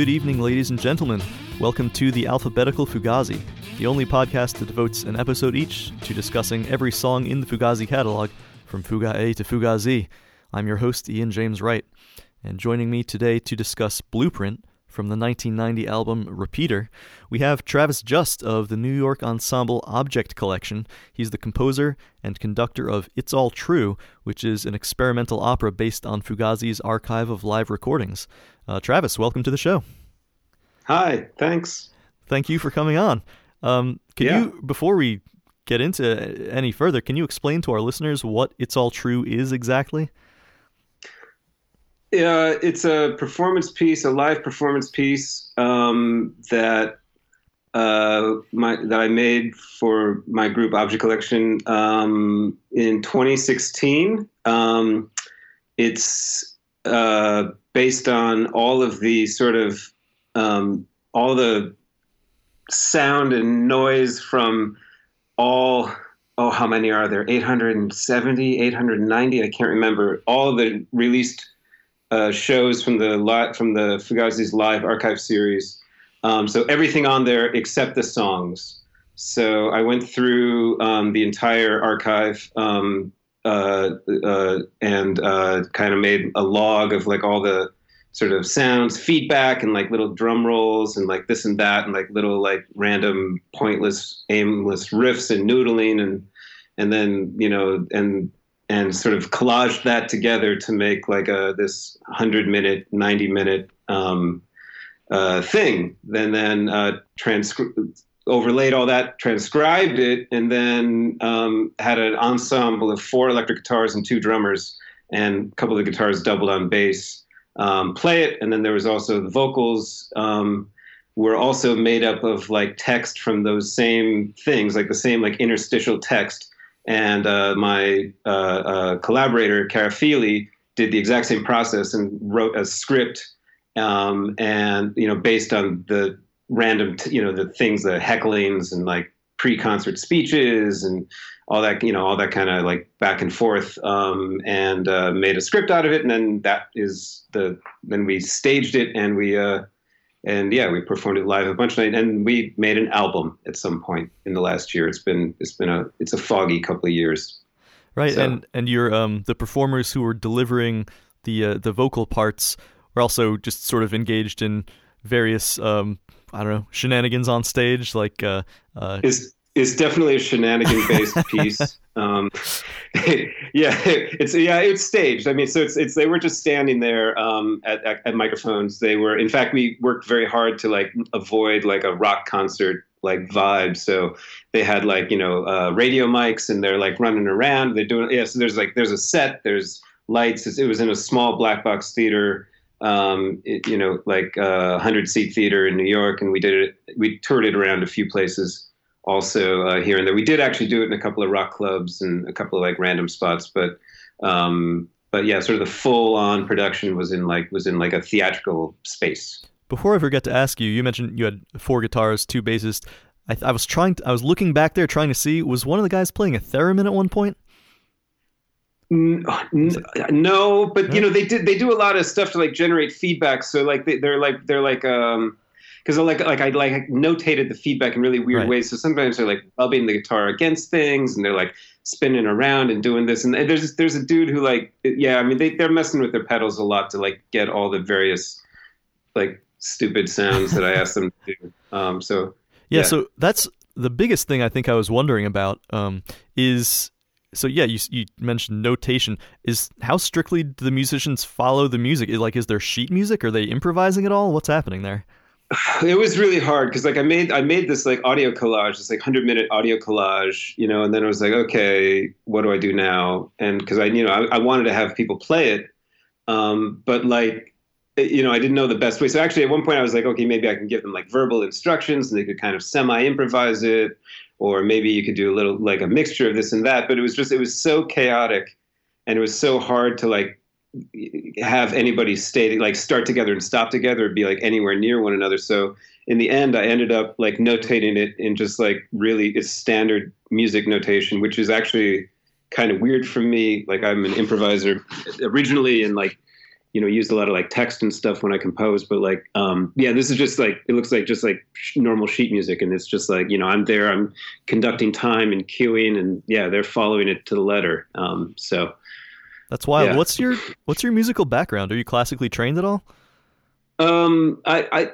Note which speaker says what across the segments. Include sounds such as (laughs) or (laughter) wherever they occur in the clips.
Speaker 1: Good evening, ladies and gentlemen. Welcome to the Alphabetical Fugazi, the only podcast that devotes an episode each to discussing every song in the Fugazi catalog, from Fuga A to Fuga Z. I'm your host, Ian James Wright, and joining me today to discuss Blueprint from the 1990 album Repeater, we have Travis Just of the New York ensemble Object Collection. He's the composer and conductor of It's All True, which is an experimental opera based on Fugazi's archive of live recordings. Uh, Travis, welcome to the show.
Speaker 2: Hi, thanks.
Speaker 1: Thank you for coming on. Um, can yeah. you, before we get into any further, can you explain to our listeners what It's All True is exactly?
Speaker 2: Uh, it's a performance piece, a live performance piece um, that uh, my that I made for my group Object Collection um, in 2016. Um, it's uh, based on all of the sort of um, all the sound and noise from all oh how many are there 870 890 i can't remember all the released uh, shows from the li- from the Fugazi's live archive series. Um, so everything on there except the songs. So I went through um, the entire archive um, uh, uh, and uh, kind of made a log of like all the sort of sounds, feedback, and like little drum rolls and like this and that, and like little like random, pointless, aimless riffs and noodling, and and then you know and and sort of collaged that together to make like a this 100 minute 90 minute um, uh, thing. Then then uh, transcri- overlaid all that transcribed it and then um, had an ensemble of four electric guitars and two drummers and a couple of the guitars doubled on bass um, play it. And then there was also the vocals um, were also made up of like text from those same things like the same like interstitial text and uh, my uh, uh, collaborator, Kara Feely, did the exact same process and wrote a script, um, and you know, based on the random, t- you know, the things, the hecklings and like pre-concert speeches and all that, you know, all that kind of like back and forth, um, and uh, made a script out of it, and then that is the then we staged it and we uh, and yeah, we performed it live a bunch of nights, and we made an album at some point in the last year. It's been it's been a it's a foggy couple of years.
Speaker 1: Right, so. and and your um the performers who were delivering the uh, the vocal parts were also just sort of engaged in various um I don't know shenanigans on stage, like uh, uh
Speaker 2: is is definitely a shenanigan based (laughs) piece. Um, (laughs) yeah, it's yeah, it's staged. I mean, so it's it's they were just standing there um, at, at, at microphones. They were, in fact, we worked very hard to like avoid like a rock concert like vibe. So they had like you know uh, radio mics and they're like running around. They're doing yeah. So there's like there's a set. There's lights. It was in a small black box theater. Um, it, you know, like a uh, hundred seat theater in New York, and we did it. We toured it around a few places also uh, here and there. We did actually do it in a couple of rock clubs and a couple of like random spots, but um, but yeah, sort of the full on production was in like was in like a theatrical space.
Speaker 1: Before I forget to ask you, you mentioned you had four guitars, two basses. I, I was trying, to, I was looking back there trying to see was one of the guys playing a theremin at one point.
Speaker 2: No, but you know they did. They do a lot of stuff to like generate feedback. So like they, are like they're like um, because like like I like notated the feedback in really weird right. ways. So sometimes they're like rubbing the guitar against things, and they're like spinning around and doing this. And there's there's a dude who like yeah, I mean they they're messing with their pedals a lot to like get all the various like stupid sounds that I asked them to do. (laughs) Um, so
Speaker 1: yeah, yeah, so that's the biggest thing I think I was wondering about um, is so yeah, you you mentioned notation. Is how strictly do the musicians follow the music? Like, is there sheet music? Are they improvising at all? What's happening there? (sighs)
Speaker 2: it was really hard because like I made I made this like audio collage, this like hundred minute audio collage, you know, and then I was like, okay, what do I do now? And because I you know I, I, wanted to have people play it, um, but like you know I didn't know the best way. So actually, at one point I was like, okay, maybe I can give them like verbal instructions and they could kind of semi improvise it, or maybe you could do a little like a mixture of this and that. But it was just it was so chaotic, and it was so hard to like have anybody stay like start together and stop together be like anywhere near one another so in the end i ended up like notating it in just like really it's standard music notation which is actually kind of weird for me like i'm an improviser originally and like you know used a lot of like text and stuff when I composed. But like um, yeah, this is just like it looks like just like normal sheet music, and it's just like you know I'm there, I'm conducting time and cueing, and yeah, they're following it to the letter. Um, so
Speaker 1: that's wild. Yeah. What's your what's your musical background? Are you classically trained at all?
Speaker 2: Um, I, I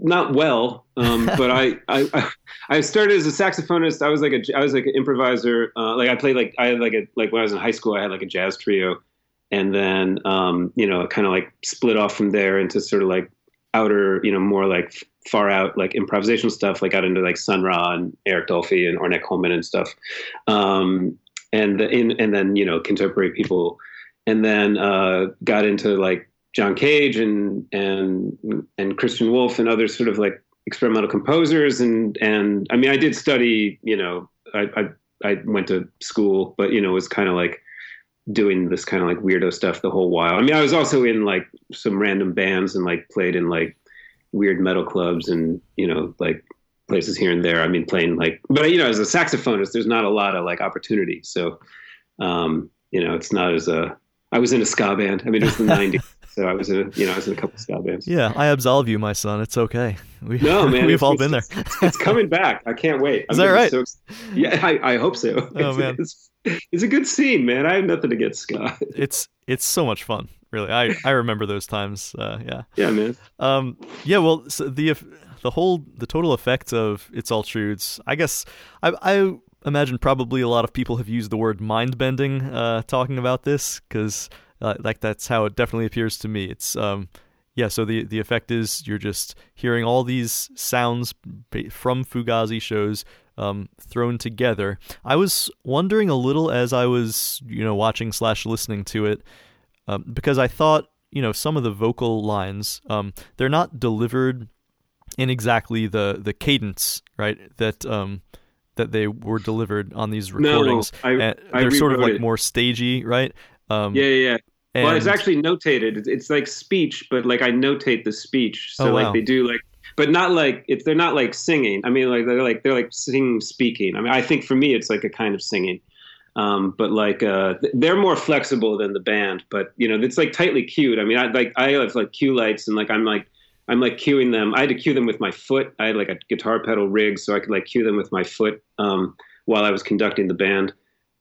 Speaker 2: not well, um, (laughs) but I, I, I started as a saxophonist. I was like a, I was like an improviser. Uh, like I played like I had like a like when I was in high school, I had like a jazz trio, and then um, you know, kind of like split off from there into sort of like outer, you know, more like far out like improvisational stuff. Like I got into like Sun Ra and Eric Dolphy and Ornette Coleman and stuff. Um, and the, in, and then you know contemporary people, and then uh, got into like John Cage and and and Christian Wolff and other sort of like experimental composers and and I mean I did study you know I I, I went to school but you know was kind of like doing this kind of like weirdo stuff the whole while. I mean I was also in like some random bands and like played in like weird metal clubs and you know like places here and there. I mean playing like but you know as a saxophonist there's not a lot of like opportunity so um you know it's not as a I was in a ska band. I mean, it was the (laughs) '90s. So I was in, a, you know, I was in a couple ska bands.
Speaker 1: Yeah, I absolve you, my son. It's okay.
Speaker 2: We, no, (laughs) man,
Speaker 1: we've all been there.
Speaker 2: It's, it's, coming back. I can't wait.
Speaker 1: Is I'm that right? So,
Speaker 2: yeah, I, I, hope so.
Speaker 1: Oh
Speaker 2: it's,
Speaker 1: man,
Speaker 2: it's, it's, a good scene, man. I have nothing against ska. (laughs)
Speaker 1: It's it's so much fun. Really, I I remember those times. Uh, yeah.
Speaker 2: Yeah, man.
Speaker 1: Um. Yeah. Well, so the the whole the total effect of it's all truths. I guess I I imagine probably a lot of people have used the word mind bending uh, talking about this because uh, like that's how it definitely appears to me. It's um, yeah. So the the effect is you're just hearing all these sounds from Fugazi shows um, thrown together. I was wondering a little as I was you know watching slash listening to it um, because I thought you know some of the vocal lines um, they're not delivered in exactly the the cadence right that um that they were delivered on these recordings.
Speaker 2: No, I,
Speaker 1: I they're sort of like it. more stagey, right?
Speaker 2: Um, yeah, yeah. And, well, it's actually notated. It's, like speech, but like I notate the speech. So oh, wow. like they do like, but not like it's they're not like singing. I mean, like they're like they're like singing speaking. I mean, I think for me it's like a kind of singing. Um, but like uh, they're more flexible than the band. But you know, it's like tightly cued. I mean, I like I have like cue lights and like I'm like I'm like cueing them. I had to cue them with my foot. I had like a guitar pedal rig, so I could like cue them with my foot um, while I was conducting the band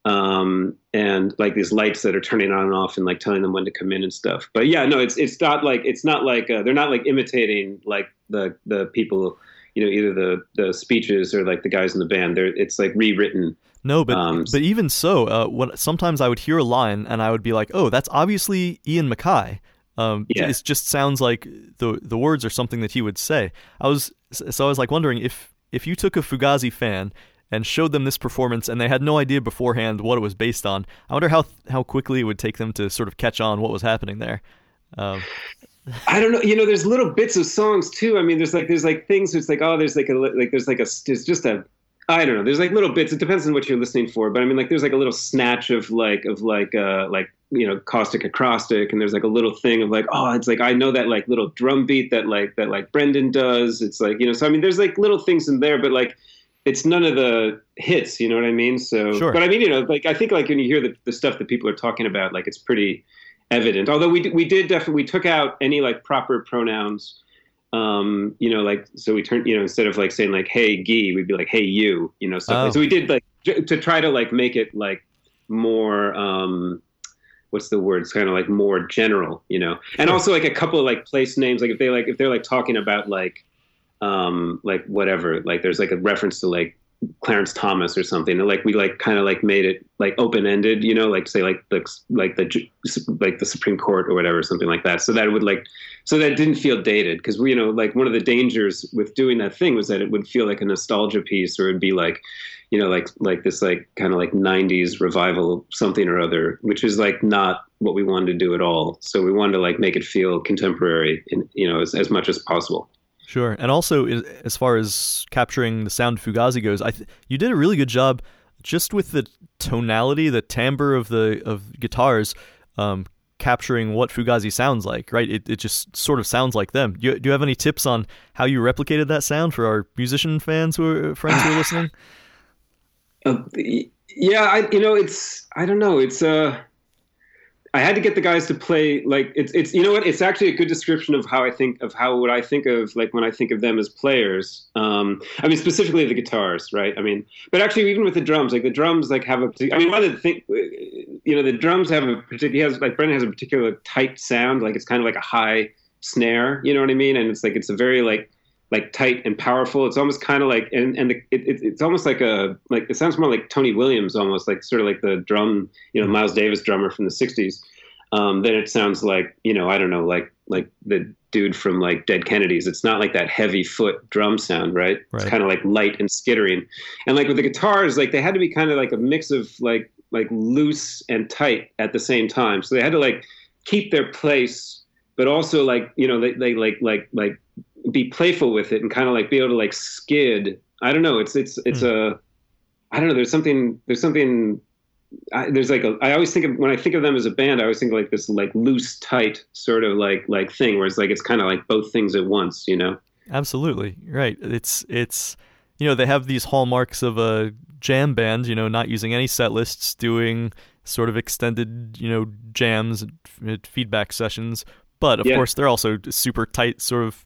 Speaker 2: um, and like these lights that are turning on and off and like telling them when to come in and stuff. But yeah, no, it's it's not like it's not like uh, they're not like imitating like the the people, you know, either the the speeches or like the guys in the band. They're it's like rewritten.
Speaker 1: No, but um, but even so, uh, when sometimes I would hear a line and I would be like, oh, that's obviously Ian MacKaye. Um, yeah. It just sounds like the the words are something that he would say. I was so I was like wondering if if you took a Fugazi fan and showed them this performance, and they had no idea beforehand what it was based on. I wonder how how quickly it would take them to sort of catch on what was happening there. Um,
Speaker 2: I don't know. You know, there's little bits of songs too. I mean, there's like there's like things. It's like oh, there's like a like there's like a there's just a I don't know. There's like little bits. It depends on what you're listening for, but I mean, like there's like a little snatch of like of like uh like you know caustic acrostic, and there's like a little thing of like oh, it's like I know that like little drum beat that like that like Brendan does. It's like you know. So I mean, there's like little things in there, but like it's none of the hits, you know what I mean? So,
Speaker 1: sure.
Speaker 2: but I mean, you know, like I think like when you hear the, the stuff that people are talking about, like it's pretty evident. Although we we did definitely we took out any like proper pronouns, um, you know, like so we turned you know instead of like saying like hey gee we'd be like hey you, you know, stuff. Oh. Like, so we did like to try to like make it like more. um what's the word? It's kind of like more general, you know, and also like a couple of like place names, like if they like if they're like talking about like um, like whatever. Like there's like a reference to like Clarence Thomas or something. And like we like kind of like made it like open ended, you know, like say like the like the like the Supreme Court or whatever, something like that. So that would like so that didn't feel dated because we you know like one of the dangers with doing that thing was that it would feel like a nostalgia piece or it'd be like you know like like this like kind of like 90s revival something or other which is like not what we wanted to do at all so we wanted to like make it feel contemporary and you know as, as much as possible
Speaker 1: Sure, and also as far as capturing the sound of Fugazi goes, I th- you did a really good job just with the tonality, the timbre of the of guitars, um, capturing what Fugazi sounds like. Right, it it just sort of sounds like them. Do you, do you have any tips on how you replicated that sound for our musician fans who are friends who are listening? (sighs) (laughs)
Speaker 2: Uh, yeah, I you know it's I don't know it's uh I had to get the guys to play like it's it's you know what it's actually a good description of how I think of how what I think of like when I think of them as players. Um, I mean specifically the guitars, right? I mean, but actually even with the drums, like the drums like have a I mean one of the thing you know the drums have a particular has like Brendan has a particular tight sound, like it's kind of like a high snare, you know what I mean? And it's like it's a very like like tight and powerful. It's almost kind of like, and and the, it, it, it's almost like a like it sounds more like Tony Williams, almost like sort of like the drum, you know, Miles Davis drummer from the '60s. Um, then it sounds like you know, I don't know, like like the dude from like Dead Kennedys. It's not like that heavy foot drum sound, right? right. It's kind of like light and skittering. And like with the guitars, like they had to be kind of like a mix of like like loose and tight at the same time. So they had to like keep their place, but also like you know they, they like like like be playful with it and kind of like be able to like skid. I don't know. It's it's it's mm. a I don't know. There's something there's something I, there's like a I always think of when I think of them as a band I always think of like this like loose tight sort of like like thing where it's like it's kind of like both things at once you know
Speaker 1: absolutely right it's it's you know they have these hallmarks of a jam band you know not using any set lists doing sort of extended you know jams feedback sessions but of yeah. course they're also super tight sort of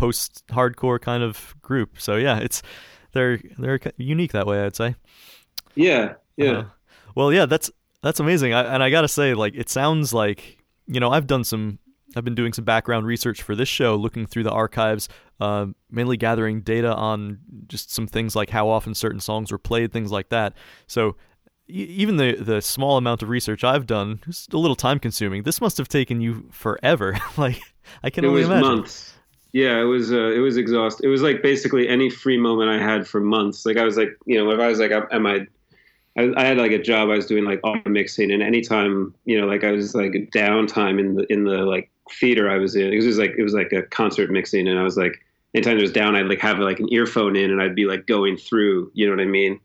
Speaker 1: post hardcore kind of group. So yeah, it's they're they're unique that way. I'd say.
Speaker 2: Yeah. Yeah. Uh,
Speaker 1: well, yeah, that's that's amazing. I, and I gotta say, like, it sounds like you know I've done some. I've been doing some background research for this show, looking through the archives, uh, mainly gathering data on just some things like how often certain songs were played, things like that. So even the the small amount of research I've done is a little time consuming. This must have taken you forever. (laughs) like I can
Speaker 2: it
Speaker 1: only imagine.
Speaker 2: Months. Yeah, it was uh, it was exhausting. It was like basically any free moment I had for months. Like I was like, you know, if I was like, am I? I, I had like a job. I was doing like all the mixing, and anytime, you know, like I was like downtime in the in the like theater I was in. It was just like it was like a concert mixing, and I was like, anytime there was down, I'd like have like an earphone in, and I'd be like going through. You know what I mean?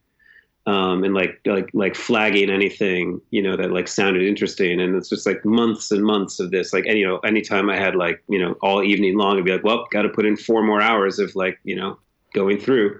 Speaker 2: Um, and like like like flagging anything you know that like sounded interesting. And it's just like months and months of this like and you know anytime i had like you know all evening long i'd be like well got to put in four more hours of like you know going through.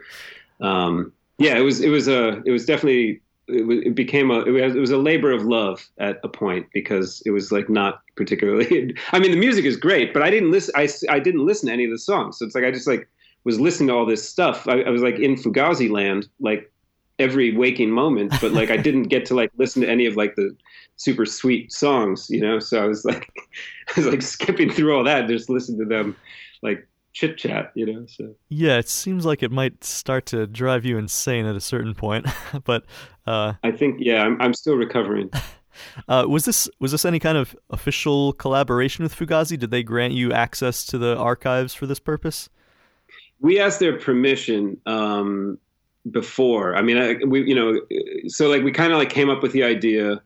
Speaker 2: Um, yeah it was it was a it was definitely it, was, it became a it was, a labor of love at a point because it was like not particularly (laughs) i mean the music is great but i didn't listen i, I didn't listen to any of the songs. So it's like i just like was listening to all this stuff. I, I was like in fugazi land like every waking moment, but like I (laughs) didn't get to like listen to any of like the super sweet songs, you know. So I was like, (laughs) I was like skipping through all that, just listen to them, like chit chat, you know. So
Speaker 1: yeah, it seems like it might start to drive you insane at a certain point, (laughs) but uh,
Speaker 2: I think yeah, I'm I'm still recovering.
Speaker 1: Uh, was this was this any kind of official collaboration with Fugazi? Did they grant you access to the archives for this purpose?
Speaker 2: We asked their permission. Um, before. I mean, I, we, you know, so like we kind of like came up with the idea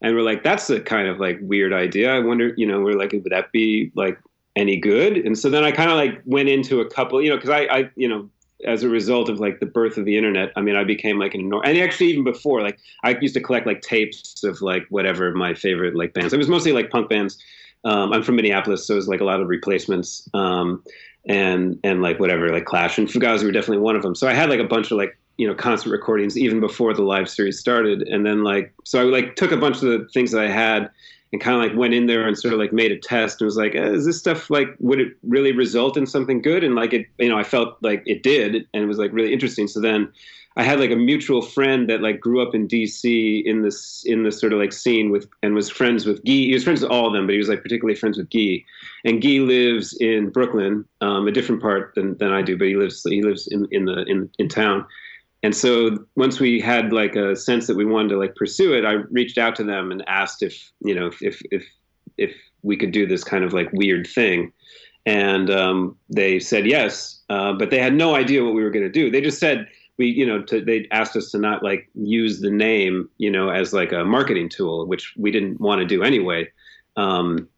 Speaker 2: and we're like, that's a kind of like weird idea. I wonder, you know, we're like, would that be like any good? And so then I kind of like went into a couple, you know, cause I, I, you know, as a result of like the birth of the internet, I mean, I became like an enormous, and actually even before, like I used to collect like tapes of like whatever my favorite like bands. It was mostly like punk bands. Um, I'm from Minneapolis, so it was like a lot of replacements. Um, and and like whatever like Clash and Fugazi were definitely one of them. So I had like a bunch of like you know concert recordings even before the live series started. And then like so i like took a bunch of the things that i had and kind of like went in there and sort of like made a test and was like eh, is this stuff like would it really result in something good? And like it you know i felt like it did and it was like really interesting. So then i had like a mutual friend that like grew up in dc in this in this sort of like scene with and was friends with guy. He was friends with all of them but he was like particularly friends with guy. And guy lives in brooklyn um, a different part than, than i do but he lives he lives in in the in, in town and so once we had like a sense that we wanted to like pursue it, I reached out to them and asked if you know if if if we could do this kind of like weird thing, and um, they said yes, uh, but they had no idea what we were going to do. They just said we you know to, they asked us to not like use the name you know as like a marketing tool, which we didn't want to do anyway. Um,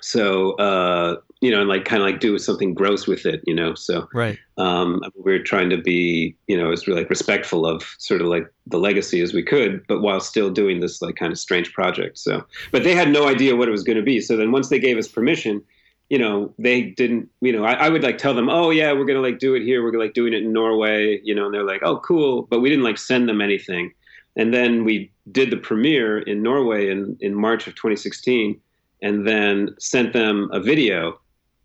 Speaker 2: so uh, you know, and like kind of like do something gross with it, you know. So
Speaker 1: right,
Speaker 2: um, we are trying to be, you know, as like respectful of sort of like the legacy as we could, but while still doing this like kind of strange project. So, but they had no idea what it was going to be. So then once they gave us permission, you know, they didn't, you know, I, I would like tell them, oh yeah, we're gonna like do it here. We're like doing it in Norway, you know, and they're like, oh cool, but we didn't like send them anything. and then we did the premiere in Norway in in March of 2016, and then sent them a video,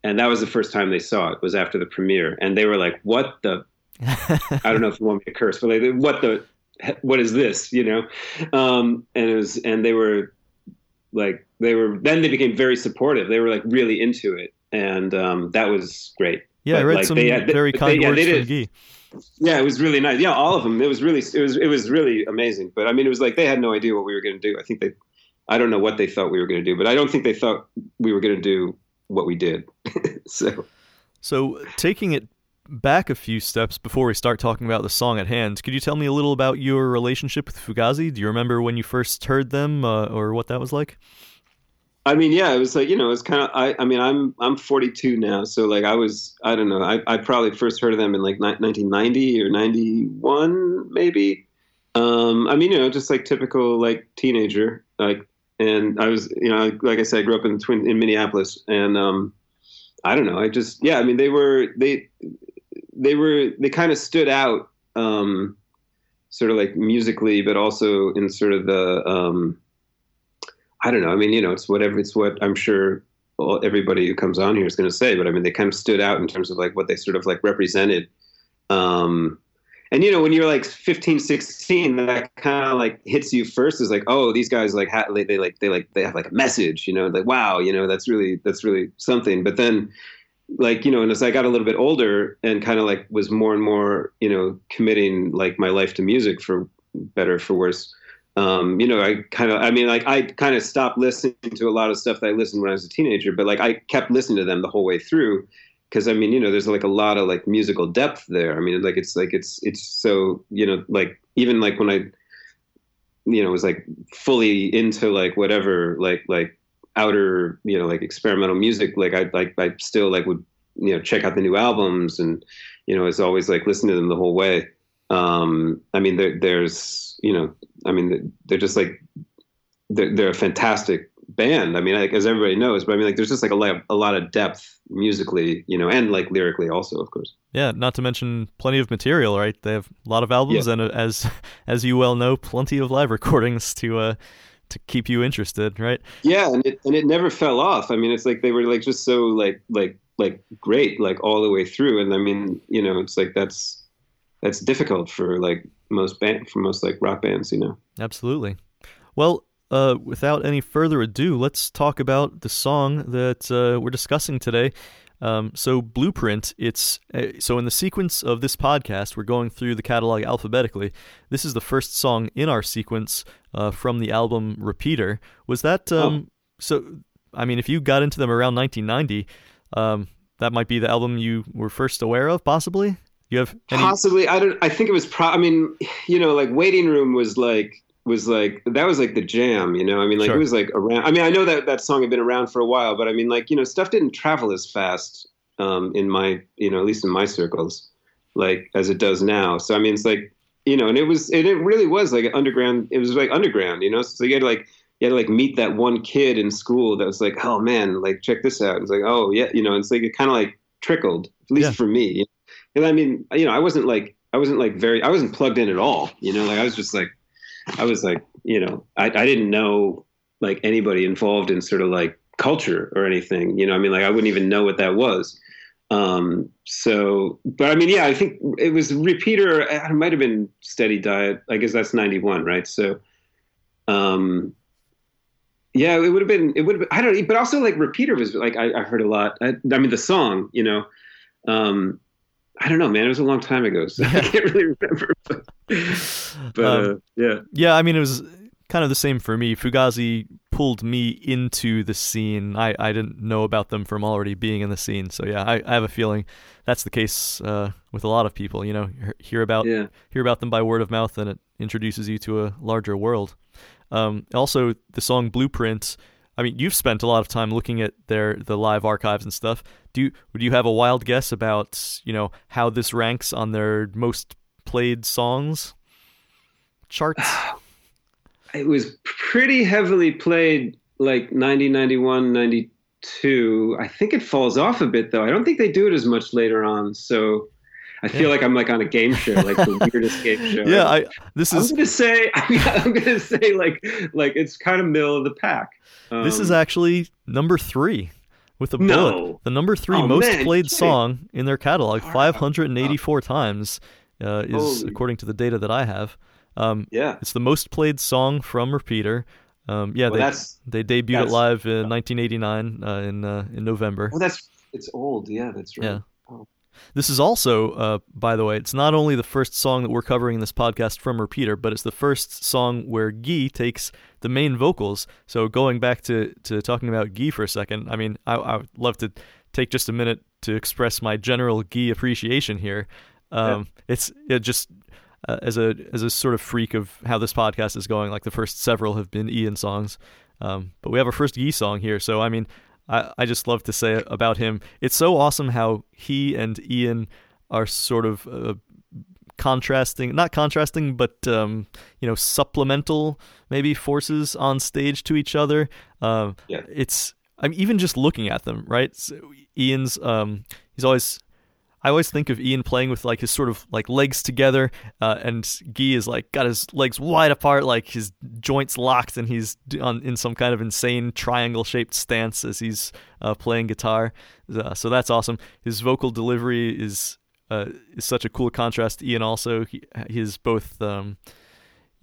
Speaker 2: and that was the first time they saw it. Was after the premiere, and they were like, "What the." I don't know if you want me to curse, but like, what the, what is this? You know, um, and it was, and they were like, they were. Then they became very supportive. They were like really into it, and um, that was great.
Speaker 1: Yeah, but, I read like, some they, very kind they, words yeah, from Guy.
Speaker 2: Yeah, it was really nice. Yeah, all of them. It was really, it was, it was really amazing. But I mean, it was like they had no idea what we were going to do. I think they, I don't know what they thought we were going to do, but I don't think they thought we were going to do what we did. (laughs) so,
Speaker 1: so taking it back a few steps before we start talking about the song at hand, could you tell me a little about your relationship with Fugazi? Do you remember when you first heard them, uh, or what that was like?
Speaker 2: I mean, yeah, it was like you know, it's kind of. I, I mean, I'm I'm 42 now, so like I was, I don't know, I, I probably first heard of them in like 1990 or 91, maybe. Um, I mean, you know, just like typical like teenager, like, and I was, you know, like I said, I grew up in Twin in Minneapolis, and um, I don't know, I just, yeah, I mean, they were they they were they kind of stood out, um, sort of like musically, but also in sort of the um I don't know. I mean, you know, it's whatever. It's what I'm sure everybody who comes on here is going to say. But I mean, they kind of stood out in terms of like what they sort of like represented. Um, and you know, when you're like 15, 16, that kind of like hits you first. Is like, oh, these guys like ha- they, they like they like they have like a message. You know, like wow, you know, that's really that's really something. But then like you know and as i got a little bit older and kind of like was more and more you know committing like my life to music for better for worse um, you know, I kind of, I mean, like I kind of stopped listening to a lot of stuff that I listened when I was a teenager, but like I kept listening to them the whole way through. Cause I mean, you know, there's like a lot of like musical depth there. I mean, like it's like, it's, it's so, you know, like even like when I, you know, was like fully into like whatever, like, like outer, you know, like experimental music, like I, like, I still like would, you know, check out the new albums and, you know, it's always like listening to them the whole way. Um, I mean, there, there's, you know, I mean, they're just like they're, they're a fantastic band. I mean, like, as everybody knows, but I mean, like, there's just like a lot, a lot of depth musically, you know, and like lyrically also, of course.
Speaker 1: Yeah, not to mention plenty of material, right? They have a lot of albums, yeah. and uh, as (laughs) as you well know, plenty of live recordings to uh to keep you interested, right?
Speaker 2: Yeah, and it and it never fell off. I mean, it's like they were like just so like like like great like all the way through, and I mean, you know, it's like that's that's difficult for like most band for most like rock bands, you know.
Speaker 1: Absolutely. Well, uh, without any further ado, let's talk about the song that uh, we're discussing today. Um, so, Blueprint, it's uh, so in the sequence of this podcast, we're going through the catalog alphabetically. This is the first song in our sequence uh, from the album Repeater. Was that oh. um, oh. so? I mean, if you got into them around 1990, um, that might be the album you were first aware of, possibly. You have
Speaker 2: any... possibly I don't I think it was pro I mean you know like waiting room was like was like that was like the jam you know I mean like sure. it was like around I mean I know that that song had been around for a while but I mean like you know stuff didn't travel as fast um, in my you know at least in my circles like as it does now so I mean it's like you know and it was and it really was like underground it was like underground you know so you had to like you had to like meet that one kid in school that was like oh man like check this out it's like oh yeah you know it's like it kind of like trickled at least yeah. for me you know? And I mean, you know, I wasn't like I wasn't like very I wasn't plugged in at all. You know, like I was just like I was like, you know, I, I didn't know like anybody involved in sort of like culture or anything. You know, I mean, like I wouldn't even know what that was. Um, so, but I mean, yeah, I think it was repeater. It might have been steady diet. I guess that's 91, right? So, um, yeah, it would have been, it would have been, I don't but also like repeater was like, I, I heard a lot. I, I, mean, the song, you know, um, I don't know, man. It was a long time ago, so (laughs) I can't really remember. (laughs) But, but um, uh, yeah,
Speaker 1: yeah. I mean, it was kind of the same for me. Fugazi pulled me into the scene. I, I didn't know about them from already being in the scene. So yeah, I, I have a feeling that's the case uh, with a lot of people. You know, hear about yeah. hear about them by word of mouth, and it introduces you to a larger world. Um, also, the song Blueprint I mean, you've spent a lot of time looking at their the live archives and stuff. Do you, would you have a wild guess about you know how this ranks on their most played songs charts? (sighs)
Speaker 2: It was pretty heavily played, like 90, 91, 92. I think it falls off a bit though. I don't think they do it as much later on. So, I feel like I'm like on a game show, like the (laughs) weirdest game show.
Speaker 1: Yeah, I this is. (laughs)
Speaker 2: I'm gonna say I'm gonna say like like it's kind of middle of the pack.
Speaker 1: this is
Speaker 2: Um,
Speaker 1: actually number three with a bullet. No. The number three
Speaker 2: Oh,
Speaker 1: most
Speaker 2: man,
Speaker 1: played song in their catalog,
Speaker 2: Wow.
Speaker 1: 584 times, uh, is
Speaker 2: Holy-
Speaker 1: according to the data that I have. Um,
Speaker 2: yeah.
Speaker 1: it's the most played song from Repeater. Um, yeah,
Speaker 2: Well,
Speaker 1: they they debuted it live in 1989 uh, in uh, in November.
Speaker 2: well, that's it's old. Yeah, that's right.
Speaker 1: Yeah. This is also, uh, by the way, it's not only the first song that we're covering in this podcast from Repeater, but it's the first song where Guy takes the main vocals. So going back to, to talking about Guy for a second, I mean, I, I would love to take just a minute to express my general Guy appreciation here. Um, It's it just uh, as a as a sort of freak of how this podcast is going. Like the first several have been Ian songs, um, but we have our first Guy song here. So I mean, I, I just love to say about him. It's so awesome how he and Ian are sort of uh, contrasting, not contrasting, but um, you know, supplemental maybe forces on stage to each other. Um,
Speaker 2: Yeah.
Speaker 1: it's I'm even just looking at them, right? So Ian's um, he's always. I always think of Ian playing with like his sort of like legs together, uh, and Guy is like got his legs wide apart, like his joints locked, and he's on in some kind of insane triangle shaped stance as he's uh, playing guitar. Uh, so that's awesome. His vocal delivery is uh, is such a cool contrast Ian. Also, he, he is both. Um,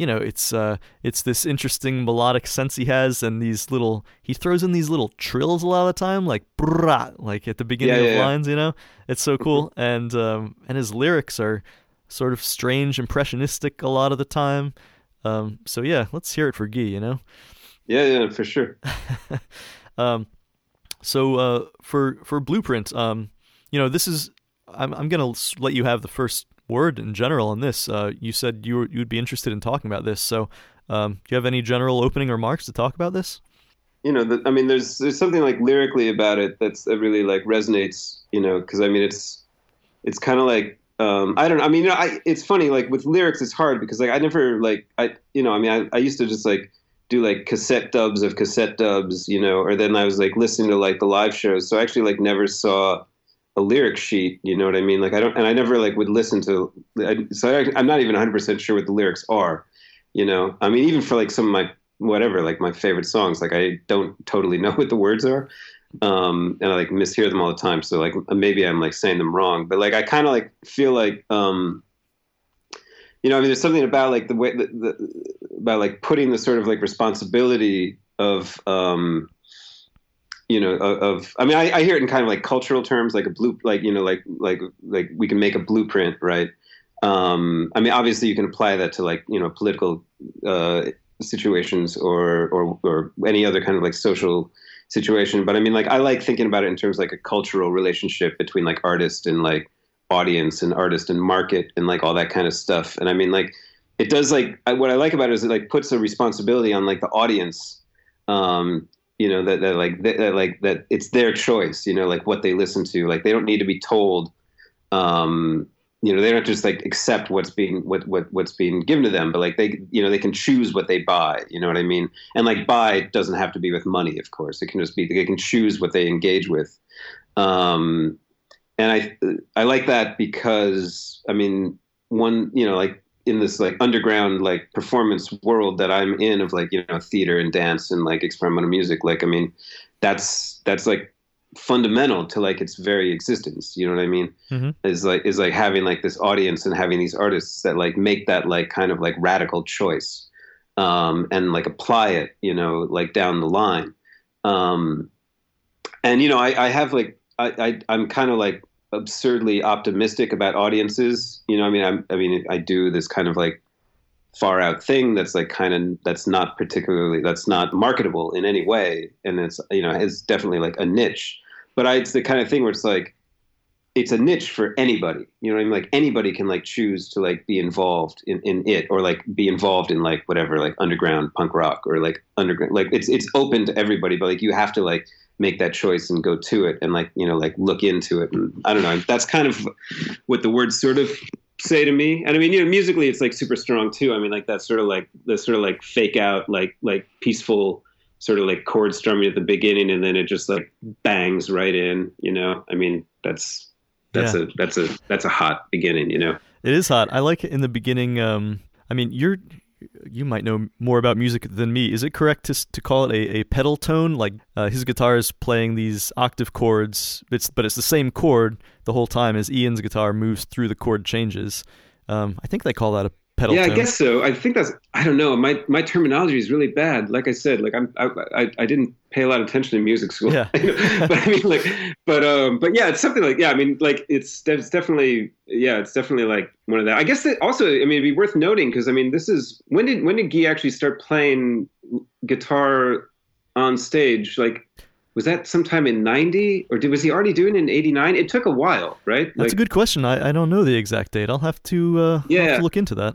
Speaker 1: you know, it's uh, it's this interesting melodic sense he has, and these little he throws in these little trills a lot of the time, like brah, like at the beginning
Speaker 2: Yeah,
Speaker 1: of
Speaker 2: yeah, yeah.
Speaker 1: lines. You know, it's so cool, and um, and his lyrics are sort of strange, impressionistic a lot of the time. Um, so yeah, let's hear it for Guy. You know.
Speaker 2: Yeah, yeah, for sure. (laughs)
Speaker 1: Um, so uh, for for Blueprint, um, you know, this is I'm I'm gonna let you have the first word in general on this. Uh, you said you were, you'd be interested in talking about this. So, um, do you have any general opening remarks to talk about this?
Speaker 2: you know, the, I mean, there's there's something like lyrically about it that's that really like resonates, you know, because I mean, it's it's kind of like um, I don't know. I mean, you know, I, it's funny like with lyrics, it's hard because like I never like I you know, I mean, I, I used to just like do like cassette dubs of cassette dubs, you know, or then I was like listening to like the live shows, so I actually like never saw a lyric sheet, you know what I mean? Like I don't, and I never like would listen to, I, so I, I'm not even 100 percent sure what the lyrics are, you know. I mean, even for like some of my whatever, like my favorite songs, like I don't totally know (laughs) what the words are, um, and I like mishear them all the time. So like maybe I'm like saying them wrong, but like I kind of like feel like, um, you know, I mean, there's something about like the way the, the, about like putting the sort of like responsibility of, um, you know, of, I mean, I, I hear it in kind of like cultural terms, like a blue, like you know, like like like we can make a blueprint, right? Um, I mean, obviously, you can apply that to like you know political uh, situations or, or or any other kind of like social situation. But I mean, like I like thinking about it in terms like a cultural relationship between like artist and like audience and artist and market and like all that kind of stuff. And I mean, like it does like I, what I like about it is it like puts a responsibility on like the audience. Um, you know that, that like that like that it's their choice. You know, like what they listen to. Like they don't need to be told. Um, you know, they don't just like accept what's being what what what's being given to them, but like they you know they can choose what they buy. You know what I mean? And like buy doesn't have to be with money, of course. It can just be they can choose what they engage with. Um, and I I like that because I mean one you know like in this like underground like performance world that I'm in of like you know theater and dance and like experimental music like I mean that's that's like fundamental to like its very existence you know what I mean
Speaker 1: Mhm.
Speaker 2: is like is like having like this audience and having these artists that like make that like kind of like radical choice um and like apply it you know like down the line um and you know I, I have like I, I I'm kind of like absurdly optimistic about audiences. You know, I mean, I'm, I mean, I do this kind of like far out thing that's like kind of that's not particularly that's not marketable in any way, and it's you know it's definitely like a niche. But I, it's the kind of thing where it's like it's a niche for anybody. You know I mean? Like anybody can like choose to like be involved in, in it or like be involved in like whatever like underground punk rock or like underground like it's it's open to everybody, but like you have to like make that choice and go to it and like you know like look into it and i don't know that's kind of what the words sort of say to me and i mean you know musically it's like super strong too i mean like that sort of like the sort of like fake out like like peaceful sort of like chord strumming at the beginning and then it just like bangs right in you know i mean that's that's yeah. a that's a that's a hot beginning. You know,
Speaker 1: it is hot. I like it in the beginning. Um, I mean, you're you might know more about music than me. Is it correct to to call it a, a pedal tone? Like uh, his guitar is playing these octave chords, it's but it's the same chord the whole time as Ian's guitar moves through the chord changes. Um, I think they call that a
Speaker 2: Yeah. I guess so. I think that's. I don't know. My my terminology is really bad. Like I said, like I'm. I, I, I didn't pay a lot of attention in music school.
Speaker 1: Yeah. (laughs)
Speaker 2: but I mean, like, but um, but yeah, it's something like yeah. I mean, like it's it's definitely yeah, it's definitely like one of that. I guess that also. I mean, it'd be worth noting because I mean, this is when did when did Guy actually start playing guitar on stage? Like was that sometime in 90 or did, was he already doing it in 89 it took a while right?
Speaker 1: That's like, a good question. I, I don't know the exact date. I'll have to, uh, yeah, have to look into that.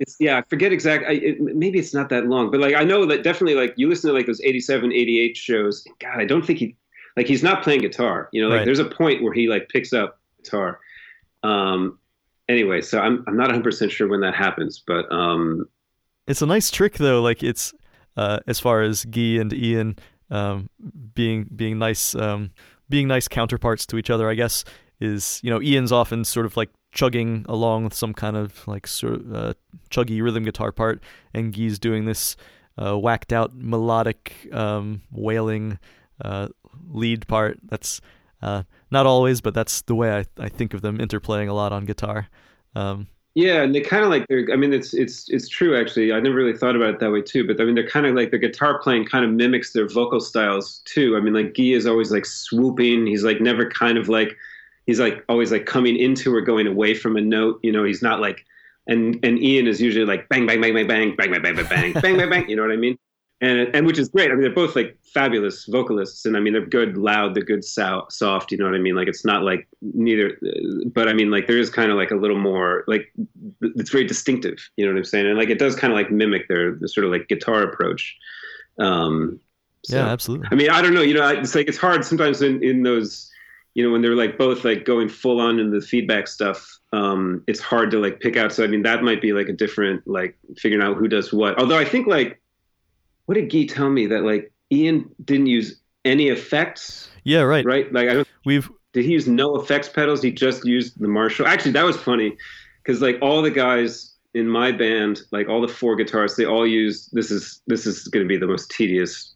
Speaker 2: It's yeah i forget exact I, it, maybe it's not that long but like i know that definitely like you listen to like those 87 88 shows god i don't think he like he's not playing guitar you know like right. there's a point where he like picks up guitar. Um anyway so i'm, I'm not 100% sure when that happens but um
Speaker 1: it's a nice trick though like it's uh, as far as Guy and Ian um, being being nice um, being nice counterparts to each other. I guess is you know Ian's often sort of like chugging along with some kind of like sort of uh, chuggy rhythm guitar part, and Guy's doing this uh, whacked out melodic um, wailing uh, lead part. That's uh, not always, but that's the way I, I think of them interplaying a lot on guitar. Um,
Speaker 2: yeah, and they kind of like they're. I mean, it's it's it's true actually. I never really thought about it that way too. But I mean, they're kind of like the guitar playing kind of mimics their vocal styles too. I mean, like Guy is always like swooping. He's like never kind of like he's like always like coming into or going away from a note. You know, he's not like and and Ian is usually like bang bang bang bang bang bang bang bang bang bang bang bang bang. You know what I mean? And and which is great. I mean, they're both like fabulous vocalists, and I mean, they're good, loud, they're good, so- soft. You know what I mean? Like it's not like neither, but I mean, like there is kind of like a little more like it's very distinctive. You know what I'm saying? And like it does kind of like mimic their, their sort of like guitar approach. Um,
Speaker 1: so, yeah, absolutely.
Speaker 2: I mean, I don't know. You know, it's like it's hard sometimes in in those. You know, when they're like both like going full on in the feedback stuff, um, it's hard to like pick out. So I mean, that might be like a different like figuring out who does what. Although I think like what did Guy tell me that like Ian didn't use any effects?
Speaker 1: Yeah, right.
Speaker 2: Right. Like I don't.
Speaker 1: We've.
Speaker 2: Did he use no effects pedals? He just used the Marshall. Actually, that was funny because like all the guys in my band, like all the four guitarists, they all use. This is this is going to be the most tedious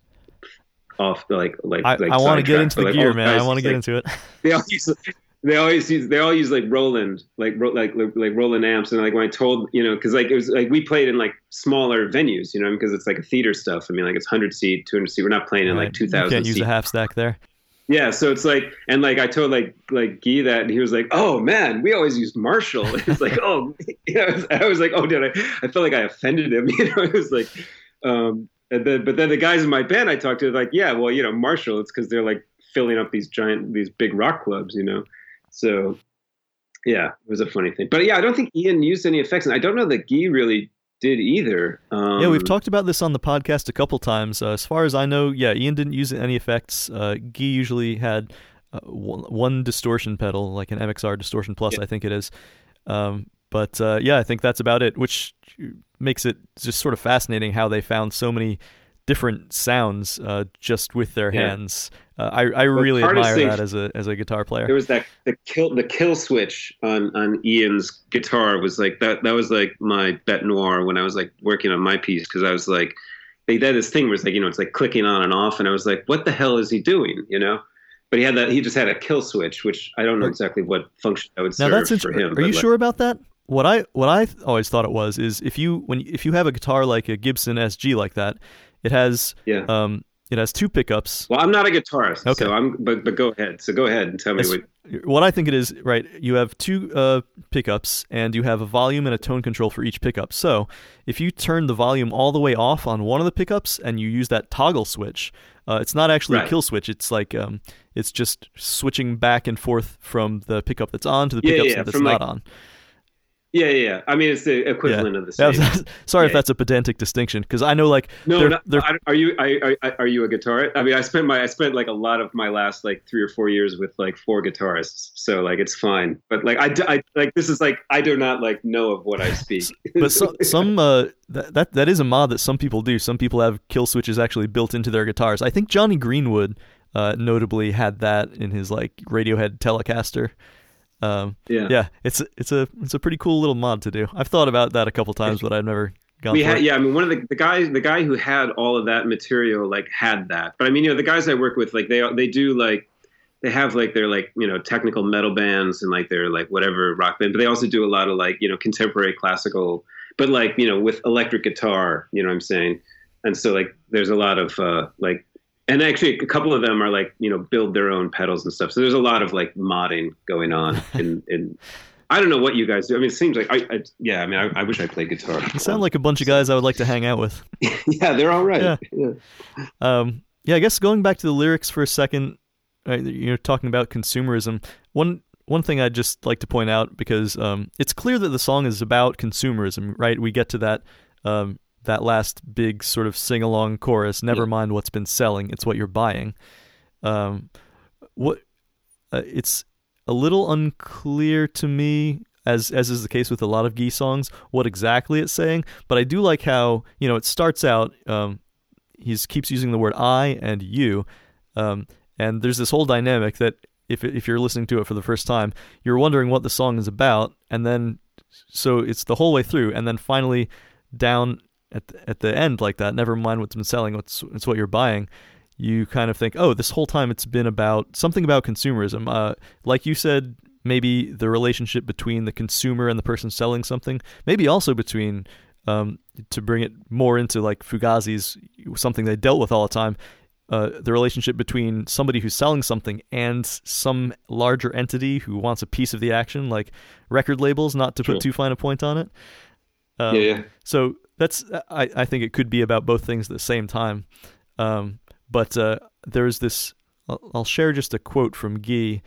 Speaker 2: off like like.
Speaker 1: I,
Speaker 2: like
Speaker 1: I want to get into the like, gear, man. I want to get
Speaker 2: like,
Speaker 1: into it.
Speaker 2: They all use they always use they all use like Roland like like like Roland amps and like when I told you know because like it was like we played in like smaller venues you know because it's like a theater stuff I mean like it's hundred seat two hundred seat we're not playing in right. like two thousand.
Speaker 1: Can't use
Speaker 2: seat.
Speaker 1: a half stack there.
Speaker 2: Yeah, so it's like, and like I told like like Guy that, and he was like, "Oh man, we always use Marshall." (laughs) It's like, "Oh," you know, I was, I was like, "Oh, did I?" I felt like I offended him, (laughs) you know. It was like, um, and then but then the guys in my band I talked to, like, yeah, well, you know, Marshall, it's because they're like filling up these giant, these big rock clubs, you know. So yeah, it was a funny thing. But yeah, I don't think Ian used any effects, and I don't know that Guy really did either. Um,
Speaker 1: yeah, we've talked about this on the podcast a couple times. Uh, as far as I know, yeah, Ian didn't use any effects. Uh, Guy usually had uh, one distortion pedal, like an MXR Distortion Plus, yeah. I think it is. Um, but uh, yeah, I think that's about it, which makes it just sort of fascinating how they found so many different sounds uh, just with their yeah. hands. Uh, I I really admire that as a as a guitar player.
Speaker 2: There was that the kill the kill switch on on Ian's guitar was like that that was like my bête noire when I was like working on my piece because I was like they did this thing where it's like you know it's like clicking on and off and I was like what the hell is he doing you know. But he had that. He just had a kill switch, which I don't know exactly what function that would serve now that's for him.
Speaker 1: Are you
Speaker 2: like,
Speaker 1: sure about that? What I what I always thought it was is if you when if you have a guitar like a Gibson SG like that, it has
Speaker 2: yeah.
Speaker 1: um it has two pickups.
Speaker 2: Well, I'm not a guitarist, okay. so I'm but but go ahead. So go ahead and tell me what
Speaker 1: what I think it is, right? You have two uh, pickups and you have a volume and a tone control for each pickup. So, if you turn the volume all the way off on one of the pickups and you use that toggle switch, uh, it's not actually
Speaker 2: right.
Speaker 1: a kill switch. It's like um, it's just switching back and forth from the pickup that's on to the
Speaker 2: yeah,
Speaker 1: pickup
Speaker 2: yeah,
Speaker 1: that's not
Speaker 2: like,
Speaker 1: on.
Speaker 2: Yeah, yeah. I mean, it's the equivalent
Speaker 1: yeah.
Speaker 2: of the same.
Speaker 1: Was, (laughs) sorry yeah. if that's a pedantic distinction, because I know, like,
Speaker 2: no,
Speaker 1: they're,
Speaker 2: no
Speaker 1: they're...
Speaker 2: are you are, are you a guitarist? I mean, I spent my I spent like a lot of my last like three or four years with like four guitarists, so like it's fine. But like I, I like this is like I do not like know of what I speak.
Speaker 1: but so, some uh that, that that is a mod that some people do. Some people have kill switches actually built into their guitars. I think Jonny Greenwood uh, notably had that in his like Radiohead Telecaster. Um,
Speaker 2: Yeah.
Speaker 1: yeah, it's it's a it's a pretty cool little mod to do. I've thought about that a couple times, but I've never gone.
Speaker 2: we had
Speaker 1: it.
Speaker 2: yeah i mean one of the the guys the guy who had all of that material like had that but i mean you know the guys i work with like they they do like they have like their like you know technical metal bands and like their like whatever rock band but they also do a lot of like you know contemporary classical but like you know with electric guitar you know what i'm saying and so like there's a lot of uh like and actually a couple of them are like you know build their own pedals and stuff so there's a lot of like modding going on (laughs) in in I don't know what you guys do. I mean, it seems like I, I yeah. I mean, I, I wish I played guitar.
Speaker 1: You sound like a bunch of guys I would like to hang out with. (laughs)
Speaker 2: yeah, they're all right.
Speaker 1: Yeah.
Speaker 2: Yeah.
Speaker 1: Um, yeah, I guess going back to the lyrics for a second, uh, you're talking about consumerism. One one thing I'd just like to point out because um, it's clear that the song is about consumerism, right? We get to that um, that last big sort of sing along chorus. Never
Speaker 2: Yeah.
Speaker 1: mind what's been selling; it's what you're buying. Um, what uh, it's a little unclear to me. As, as is the case with a lot of Gee songs, what exactly it's saying, but I do like how you know it starts out. Um, he's keeps using the word I and you, um, and there's this whole dynamic that if if you're listening to it for the first time, you're wondering what the song is about, and then so it's the whole way through, and then finally down at the, at the end like that. Never mind what's been selling; what's it's what you're buying. You kind of think, oh, this whole time it's been about something about consumerism. Uh, like you said, maybe the relationship between the consumer and the person selling something. Maybe also between um, to bring it more into like Fugazi's something they dealt with all the time. Uh, the relationship between somebody who's selling something and some larger entity who wants a piece of the action, like record labels, not to
Speaker 2: Sure.
Speaker 1: put too fine a point on it. Um,
Speaker 2: yeah, yeah.
Speaker 1: So that's I, I think it could be about both things at the same time. Um, but uh, there's this. I'll, I'll share just a quote from Guy.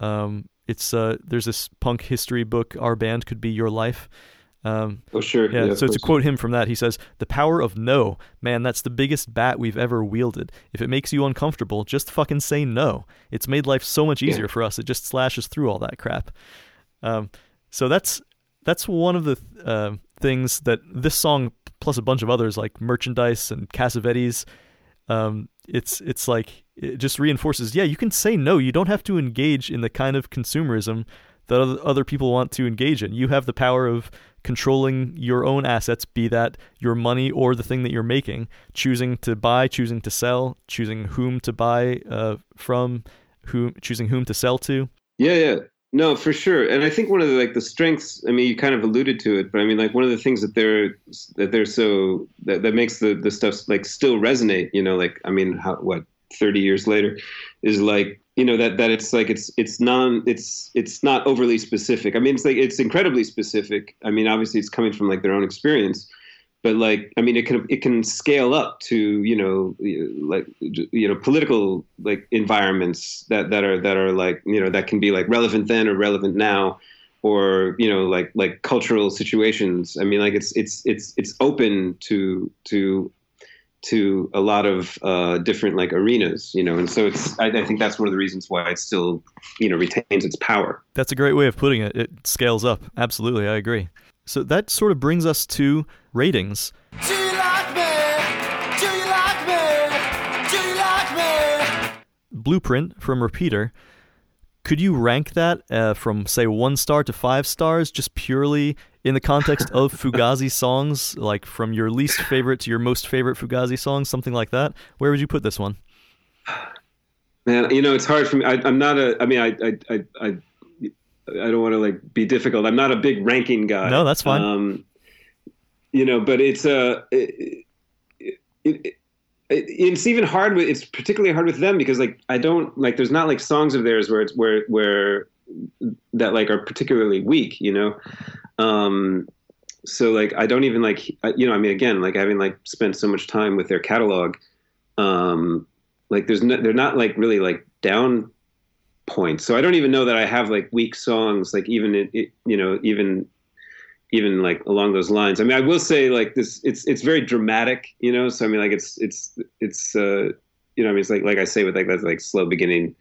Speaker 1: Um, it's uh, there's this punk history book. Our band could be your life. Um,
Speaker 2: Oh, sure.
Speaker 1: yeah,
Speaker 2: of
Speaker 1: so to quote him from that, he says, The power of no. Man, that's the biggest bat we've ever wielded. If it makes you uncomfortable, just fucking say no. It's made life so much easier
Speaker 2: Yeah.
Speaker 1: for us. It just slashes through all that crap. Um, so that's that's one of the uh, things that this song, plus a bunch of others like Merchandise and Cassavetes, um, it's it's like it just reinforces. Yeah, you can say no. You don't have to engage in the kind of consumerism that other, people want to engage in. You have the power of controlling your own assets, be that your money or the thing that you're making, choosing to buy, choosing to sell, choosing whom to buy uh, from, whom choosing whom to sell to.
Speaker 2: Yeah, yeah. No, for sure. And I think one of the like the strengths, I mean, you kind of alluded to it, but I mean like one of the things that they're that they're so that, that makes the the stuff like still resonate, you know, like I mean, how what 30 years later is like you know that that it's like it's it's non it's it's not overly specific. I mean, it's like it's incredibly specific. I mean, obviously it's coming from like their own experience, but like I mean, it can it can scale up to you know like you know political like environments that that are that are like you know that can be like relevant then or relevant now, or you know like like cultural situations. I mean, like it's it's it's it's open to to to a lot of uh, different like arenas, you know, and so it's. I, I think that's one of the reasons why it still, you know, retains its power.
Speaker 1: That's a great way of putting it. It scales up. Absolutely, I agree. So that sort of brings us to ratings.
Speaker 3: Do you like me? Do you like me? Do you like me?
Speaker 1: Blueprint from Repeater. Could you rank that uh, from say one star to five stars, just purely in the context of (laughs) Fugazi songs, like from your least favorite to your most favorite Fugazi songs, something like that? Where would you put this one?
Speaker 2: Man, you know, it's hard for me. I, I'm not a. I mean, I, I, I, I, I don't want to like be difficult. I'm not a big ranking guy.
Speaker 1: No, that's fine.
Speaker 2: Um, you know, but it's a. It, it, it, it's even hard with. It's particularly hard with them because like I don't like. There's not like songs of theirs where it's where where that like are particularly weak. You know. Um, so like I don't even like you know I mean again like having like spent so much time with their catalog. Um, like there's no, they're not like really like down points. So I don't even know that I have like weak songs, like even it, you know, even even like along those lines. I mean, I will say like this, it's it's very dramatic, you know. So I mean, like it's it's it's uh, you know, I mean, it's like like I say with like that like slow beginning,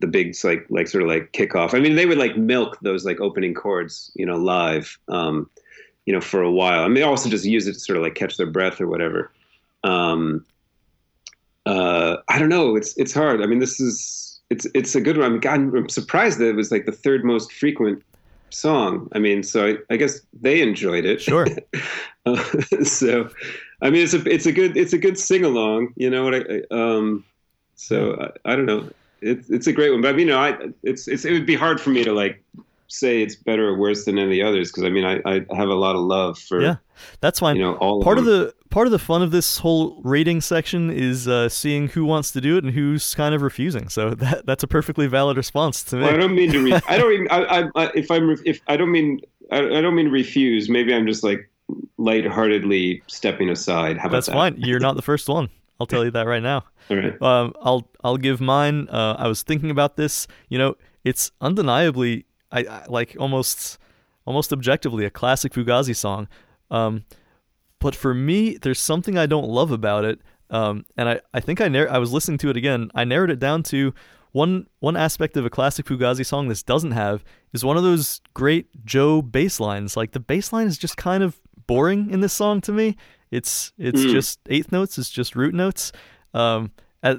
Speaker 2: the big like like sort of like kickoff. I mean, they would like milk those like opening chords, you know, live, um, you know, for a while. I mean, they also just use it to sort of like catch their breath or whatever. Um, uh, I don't know. It's it's hard. I mean, this is it's it's a good one. I'm, God, I'm surprised that it was like the third most frequent song. I mean, so I, I guess they enjoyed it.
Speaker 1: Sure. (laughs)
Speaker 2: uh, so, I mean, it's a it's a good it's a good sing along. You know what I um. So I, I don't know. It's it's a great one, but you know, I it's it's it would be hard for me to like say it's better or worse than any others because I mean I, I have a lot of love for
Speaker 1: yeah that's fine
Speaker 2: you know all
Speaker 1: part
Speaker 2: of,
Speaker 1: of the part of the fun of this whole rating section is uh, seeing who wants to do it and who's kind of refusing. So (laughs) that that's a perfectly valid response to me.
Speaker 2: Well, I don't mean to re- I don't even, I, I, if I'm if I don't mean I, I don't mean refuse. Maybe I'm just like lightheartedly stepping aside. How about
Speaker 1: that's
Speaker 2: that?
Speaker 1: fine. You're not the (laughs) first one. I'll tell you that right now.
Speaker 2: All right.
Speaker 1: Um, I'll I'll give mine. Uh, I was thinking about this. You know it's undeniably I, I, like almost almost objectively a classic Fugazi song. Um, but for me, there's something I don't love about it. Um, and I, I think I narr- I was listening to it again. I narrowed it down to one one aspect of a classic Fugazi song this doesn't have is one of those great Joe bass lines. Like the bass line is just kind of boring in this song to me. It's it's
Speaker 2: Mm.
Speaker 1: just eighth notes. It's just root notes. Um,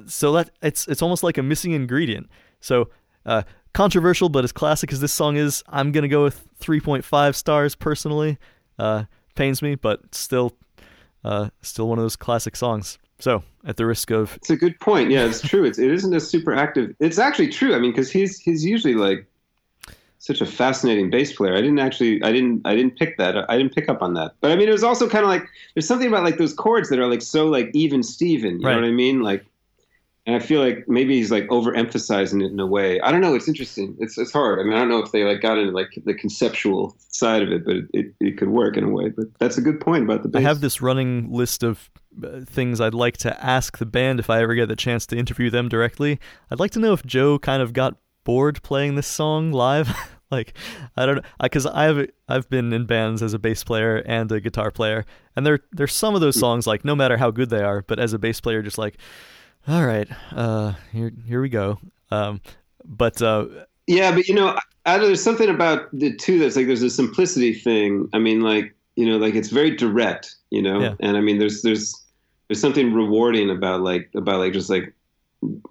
Speaker 1: so that it's it's almost like a missing ingredient. So uh, controversial, but as classic as this song is, I'm gonna go with 3.5 stars personally. Uh, pains me, but still, uh, still one of those classic songs. So, at the risk of
Speaker 2: It's a good point. Yeah, it's true. It's it isn't a super active. It's actually true. I mean, because he's he's usually like such a fascinating bass player. I didn't actually I didn't I didn't pick that. I didn't pick up on that. But I mean, it was also kind of like there's something about like those chords that are like so like even Steven. You
Speaker 1: Right.
Speaker 2: know what I mean? Like, and I feel like maybe he's like overemphasizing it in a way. I don't know. It's interesting. It's it's hard. I mean, I don't know if they like got into like the conceptual side of it, but it, it, it could work in a way. But that's a good point about the
Speaker 1: I have this running list of uh, things I'd like to ask the band if I ever get the chance to interview them directly. I'd like to know if Joe kind of got bored playing this song live. (laughs) like I don't know because I've I've been in bands as a bass player and a guitar player, and there there's some of those songs like no matter how good they are, but as a bass player, just like all right, uh, here here we go. Um, but uh,
Speaker 2: Yeah, but you know, I, there's something about the two that's like there's a simplicity thing. I mean, like you know, like it's very direct, you know,
Speaker 1: Yeah.
Speaker 2: and I mean, there's there's there's something rewarding about like about like just like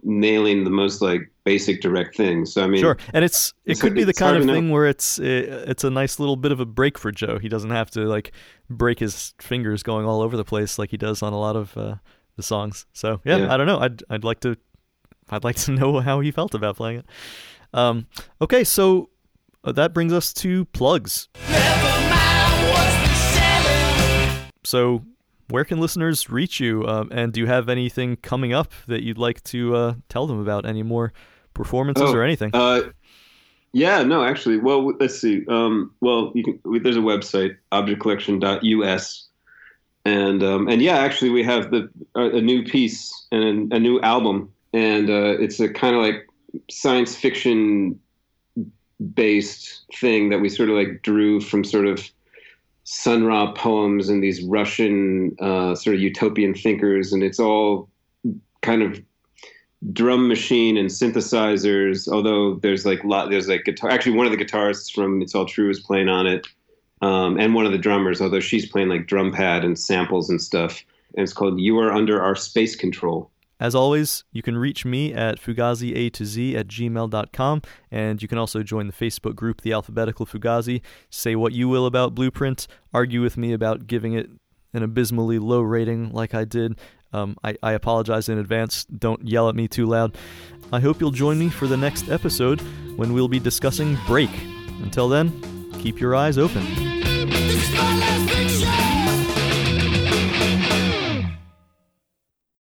Speaker 2: nailing the most like basic direct things. So I mean,
Speaker 1: Sure, and it's it
Speaker 2: it's-
Speaker 1: could be the kind of
Speaker 2: know.
Speaker 1: thing where it's uh, it's a nice little bit of a break for Joe. He doesn't have to like break his fingers going all over the place like he does on a lot of uh, the songs. So yeah,
Speaker 2: Yeah.
Speaker 1: I don't know. I'd I'd like to I'd like to (laughs) know how he felt about playing it. Um, okay, so uh, that brings us to plugs.
Speaker 3: Never mind what's been.
Speaker 1: So where can listeners reach you? Um, and do you have anything coming up that you'd like to uh, tell them about? Any more performances
Speaker 2: Oh,
Speaker 1: or anything?
Speaker 2: Uh, yeah, no, actually, well, let's see. Um, well, you can, we- there's a website, objectcollection.us, and um, and yeah, actually, we have the a, new piece and a, a new album, and uh, it's a kind of like science fiction based thing that we sort of like drew from sort of Sun Ra poems and these Russian uh, sort of utopian thinkers, and it's all kind of drum machine and synthesizers. Although there's like lot, there's like guitar. Actually, one of the guitarists from It's All True is playing on it, um, and one of the drummers. Although she's playing like drum pad and samples and stuff. And it's called "You Are Under Our Space Control."
Speaker 1: As always, you can reach me at fugazi a to z at gmail.com, and you can also join the Facebook group, The Alphabetical Fugazi. Say what you will about Blueprint, argue with me about giving it an abysmally low rating like I did. Um, I, I apologize in advance. Don't yell at me too loud. I hope you'll join me for the next episode when we'll be discussing Break. Until then, keep your eyes open. Stop!